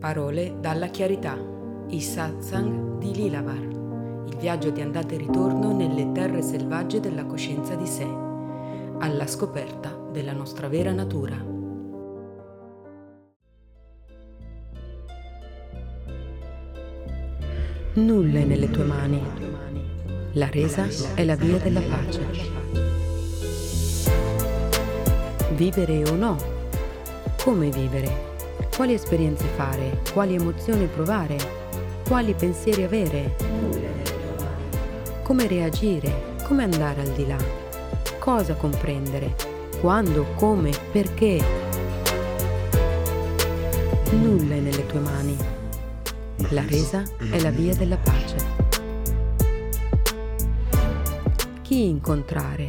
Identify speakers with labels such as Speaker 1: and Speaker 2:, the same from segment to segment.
Speaker 1: Parole dalla chiarità. I satsang di Lilavar. Il viaggio di andata e ritorno nelle terre selvagge della coscienza di sé, alla scoperta della nostra vera natura. Nulla è nelle tue mani. La resa è la via della pace. Vivere o no? Come vivere? Quali esperienze fare? Quali emozioni provare? Quali pensieri avere? Come reagire? Come andare al di là? Cosa comprendere? Quando? Come? Perché? Nulla è nelle tue mani. La resa è la via della pace. Chi incontrare?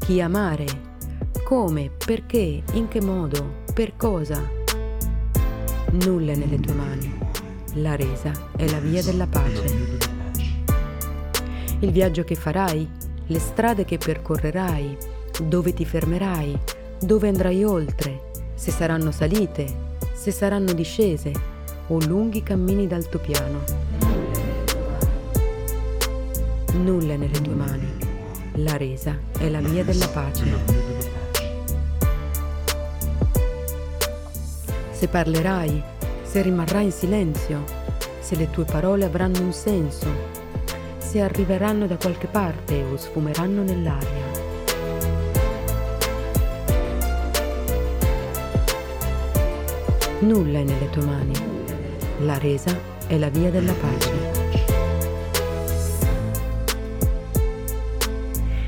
Speaker 1: Chi amare? Come? Perché? In che modo? Per cosa? Nulla nelle tue mani. La resa è la via della pace. Il viaggio che farai, le strade che percorrerai, dove ti fermerai, dove andrai oltre, se saranno salite, se saranno discese o lunghi cammini d'altopiano. Nulla nelle tue mani. La resa è la via della pace. Se parlerai, se rimarrai in silenzio, se le tue parole avranno un senso, se arriveranno da qualche parte o sfumeranno nell'aria. Nulla è nelle tue mani. La resa è la via della pace.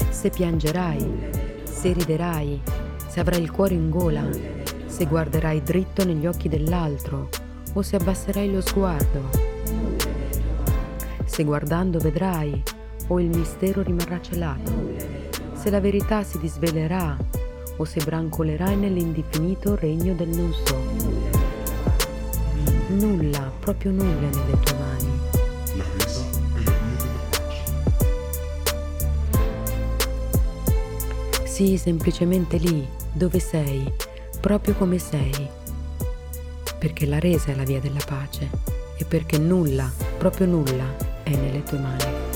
Speaker 1: Se piangerai, se riderai, se avrai il cuore in gola, se guarderai dritto negli occhi dell'altro o se abbasserai lo sguardo. Se guardando vedrai o il mistero rimarrà celato, se la verità si disvelerà o se brancolerai nell'indefinito regno del non so. Nulla, proprio nulla nelle tue mani. Sii semplicemente lì, dove sei, proprio come sei, perché la resa è la via della pace e perché nulla, proprio nulla, è nelle tue mani.